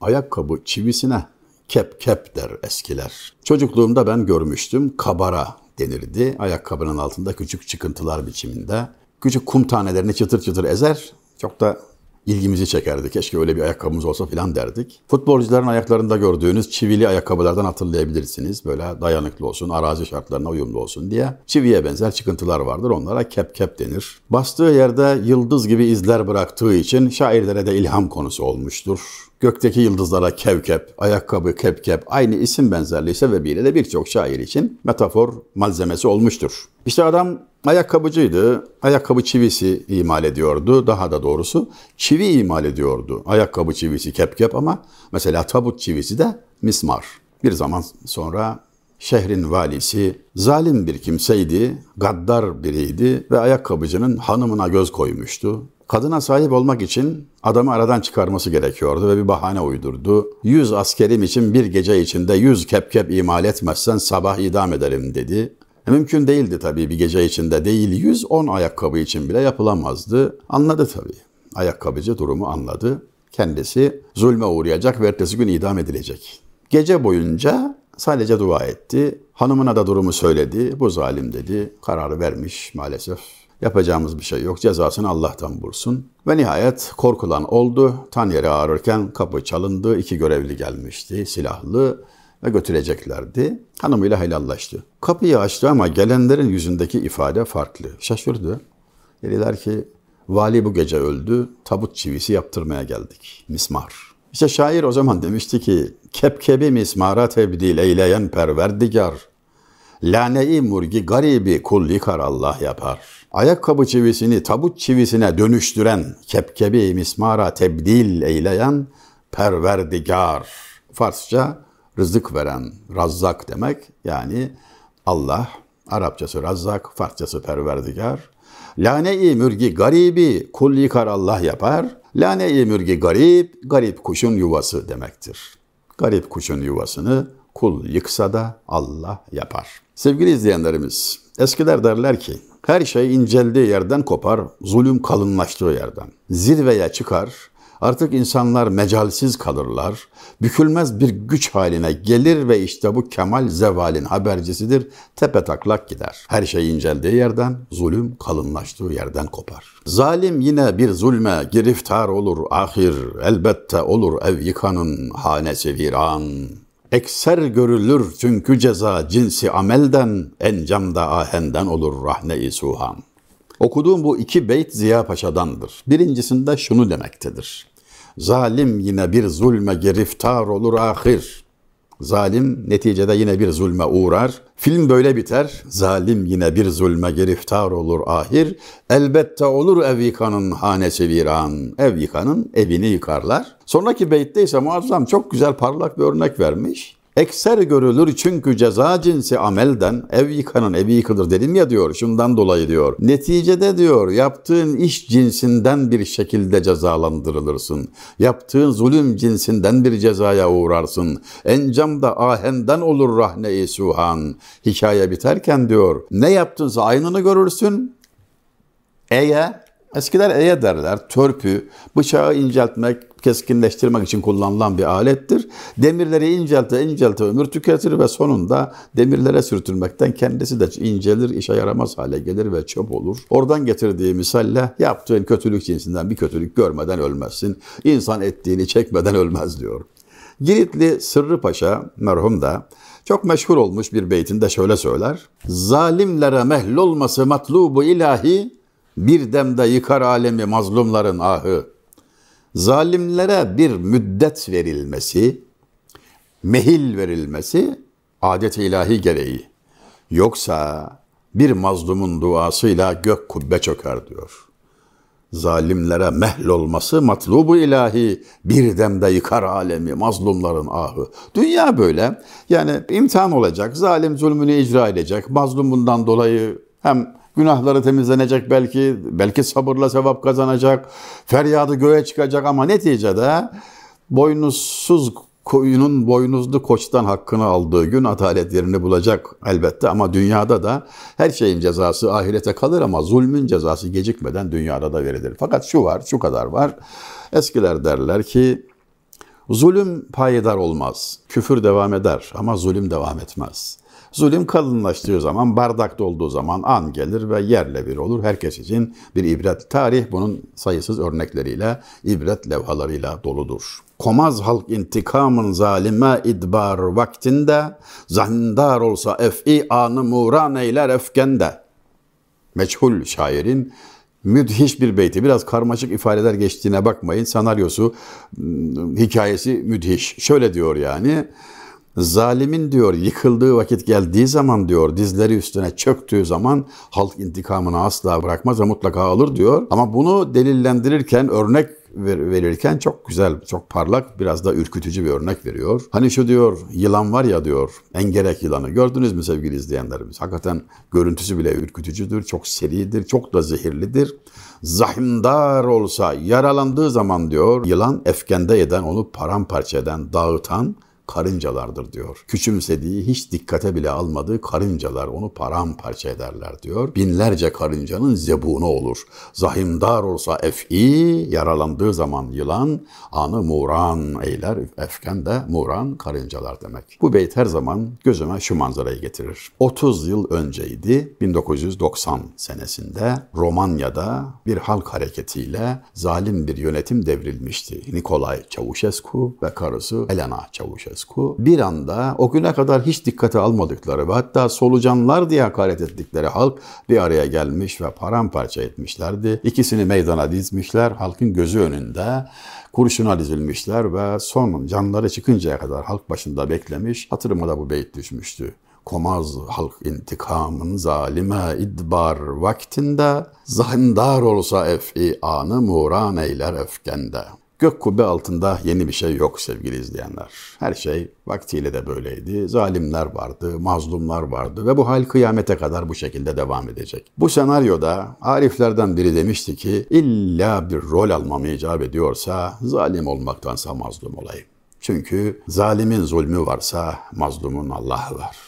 ayakkabı çivisine kep kep der eskiler. Çocukluğumda ben görmüştüm kabara denirdi. Ayakkabının altında küçük çıkıntılar biçiminde. Küçük kum tanelerini çıtır çıtır ezer. Çok da ilgimizi çekerdi. Keşke öyle bir ayakkabımız olsa filan derdik. Futbolcuların ayaklarında gördüğünüz çivili ayakkabılardan hatırlayabilirsiniz. Böyle dayanıklı olsun, arazi şartlarına uyumlu olsun diye. Çiviye benzer çıkıntılar vardır. Onlara kep kep denir. Bastığı yerde yıldız gibi izler bıraktığı için şairlere de ilham konusu olmuştur. Gökteki yıldızlara kevkep, ayakkabı kepkep aynı isim benzerliği sebebiyle de birçok şair için metafor malzemesi olmuştur. İşte adam ayakkabıcıydı. Ayakkabı çivisi imal ediyordu. Daha da doğrusu çivi imal ediyordu. Ayakkabı çivisi kepkep ama mesela tabut çivisi de mismar. Bir zaman sonra şehrin valisi zalim bir kimseydi, gaddar biriydi ve ayakkabıcının hanımına göz koymuştu. Kadına sahip olmak için adamı aradan çıkarması gerekiyordu ve bir bahane uydurdu. Yüz askerim için bir gece içinde yüz kepkep imal etmezsen sabah idam ederim dedi. Mümkün değildi tabii bir gece içinde değil yüz on ayakkabı için bile yapılamazdı. Anladı tabii. Ayakkabıcı durumu anladı. Kendisi zulme uğrayacak ve ertesi gün idam edilecek. Gece boyunca sadece dua etti. Hanımına da durumu söyledi. Bu zalim dedi. Kararı vermiş maalesef. Yapacağımız bir şey yok. Cezasını Allah'tan bulsun. Ve nihayet korkulan oldu. Tan yere ağrırken kapı çalındı. İki görevli gelmişti. Silahlı ve götüreceklerdi. Hanımıyla helallaştı. Kapıyı açtı ama gelenlerin yüzündeki ifade farklı. Şaşırdı. Dediler ki vali bu gece öldü. Tabut çivisi yaptırmaya geldik. Mismar. İşte şair o zaman demişti ki kepkebi mismara tebdil eyleyen perverdigar. Lane-i murgi garibi kul yıkar Allah yapar. Ayakkabı çivisini tabut çivisine dönüştüren, kepkebi mismara tebdil eyleyen perverdigar. Farsça rızık veren, razzak demek. Yani Allah, Arapçası razzak, Farsçası perverdigar. Lane-i mürgi garibi kul yıkar Allah yapar. Lane-i mürgi garip, garip kuşun yuvası demektir. Garip kuşun yuvasını kul yıksa da Allah yapar. Sevgili izleyenlerimiz, eskiler derler ki, her şey inceldiği yerden kopar, zulüm kalınlaştığı yerden. Zirveye çıkar, artık insanlar mecalsiz kalırlar, bükülmez bir güç haline gelir ve işte bu kemal zevalin habercisidir, tepe taklak gider. Her şey inceldiği yerden, zulüm kalınlaştığı yerden kopar. Zalim yine bir zulme giriftar olur ahir, elbette olur ev yıkanın hanesi viran. Ekser görülür çünkü ceza cinsi amelden, encamda ahenden olur rahne-i suhan. Okuduğum bu iki beyt Ziya Paşa'dandır. Birincisinde şunu demektedir. Zalim yine bir zulme giriftar olur ahir. Zalim neticede yine bir zulme uğrar. Film böyle biter. Zalim yine bir zulme giriftar olur ahir. Elbette olur ev yıkanın hanesi viran. Ev yıkanın evini yıkarlar. Sonraki beytte ise muazzam çok güzel parlak bir örnek vermiş. Ekser görülür çünkü ceza cinsi amelden ev yıkanın evi yıkılır dedim ya diyor şundan dolayı diyor. Neticede diyor yaptığın iş cinsinden bir şekilde cezalandırılırsın. Yaptığın zulüm cinsinden bir cezaya uğrarsın. Encamda ahenden olur rahne-i suhan. Hikaye biterken diyor ne yaptınsa aynını görürsün. Eye Eskiler eye derler. Törpü, bıçağı inceltmek, keskinleştirmek için kullanılan bir alettir. Demirleri incelte incelte ömür tüketir ve sonunda demirlere sürtülmekten kendisi de incelir, işe yaramaz hale gelir ve çöp olur. Oradan getirdiği misalle yaptığın kötülük cinsinden bir kötülük görmeden ölmezsin. İnsan ettiğini çekmeden ölmez diyor. Giritli Sırrı Paşa merhum da çok meşhur olmuş bir beytinde şöyle söyler. Zalimlere mehlolması matlubu ilahi bir demde yıkar alemi mazlumların ahı. Zalimlere bir müddet verilmesi, mehil verilmesi adet ilahi gereği. Yoksa bir mazlumun duasıyla gök kubbe çöker diyor. Zalimlere mehl olması matlubu ilahi bir demde yıkar alemi mazlumların ahı. Dünya böyle. Yani imtihan olacak. Zalim zulmünü icra edecek. Mazlum bundan dolayı hem Günahları temizlenecek belki, belki sabırla sevap kazanacak, feryadı göğe çıkacak ama neticede boynuzsuz koyunun boynuzlu koçtan hakkını aldığı gün adalet yerini bulacak elbette ama dünyada da her şeyin cezası ahirete kalır ama zulmün cezası gecikmeden dünyada da verilir. Fakat şu var, şu kadar var. Eskiler derler ki Zulüm payidar olmaz. Küfür devam eder ama zulüm devam etmez. Zulüm kalınlaştığı zaman, bardakta olduğu zaman an gelir ve yerle bir olur. Herkes için bir ibret. Tarih bunun sayısız örnekleriyle, ibret levhalarıyla doludur. Komaz halk intikamın zalime idbar vaktinde, zahindar olsa ef'i anı muran eyler efkende. Meçhul şairin müthiş bir beyti. Biraz karmaşık ifadeler geçtiğine bakmayın. Senaryosu, hikayesi müthiş. Şöyle diyor yani. Zalimin diyor yıkıldığı vakit geldiği zaman diyor dizleri üstüne çöktüğü zaman halk intikamını asla bırakmaz ve mutlaka alır diyor. Ama bunu delillendirirken örnek verirken çok güzel, çok parlak, biraz da ürkütücü bir örnek veriyor. Hani şu diyor, yılan var ya diyor, engerek yılanı. Gördünüz mü sevgili izleyenlerimiz? Hakikaten görüntüsü bile ürkütücüdür, çok seridir, çok da zehirlidir. Zahimdar olsa, yaralandığı zaman diyor, yılan efkende eden, onu paramparça eden, dağıtan, karıncalardır diyor. Küçümsediği, hiç dikkate bile almadığı karıncalar onu paramparça ederler diyor. Binlerce karıncanın zebunu olur. Zahimdar olsa ef'i, yaralandığı zaman yılan, anı muran eyler. Efken de muran karıncalar demek. Bu beyt her zaman gözüme şu manzarayı getirir. 30 yıl önceydi, 1990 senesinde Romanya'da bir halk hareketiyle zalim bir yönetim devrilmişti. Nikolay Çavuşescu ve karısı Elena Çavuşescu Băsescu bir anda o güne kadar hiç dikkate almadıkları ve hatta solucanlar diye hakaret ettikleri halk bir araya gelmiş ve paramparça etmişlerdi. İkisini meydana dizmişler halkın gözü önünde kurşuna dizilmişler ve son canları çıkıncaya kadar halk başında beklemiş. Hatırıma da bu beyt düşmüştü. Komaz halk intikamın zalime idbar vaktinde, zahindar olsa ef'i anı muran eyler öfkende. Gök kubbe altında yeni bir şey yok sevgili izleyenler. Her şey vaktiyle de böyleydi. Zalimler vardı, mazlumlar vardı ve bu hal kıyamete kadar bu şekilde devam edecek. Bu senaryoda Ariflerden biri demişti ki illa bir rol almam icap ediyorsa zalim olmaktansa mazlum olayım. Çünkü zalimin zulmü varsa mazlumun Allah'ı var.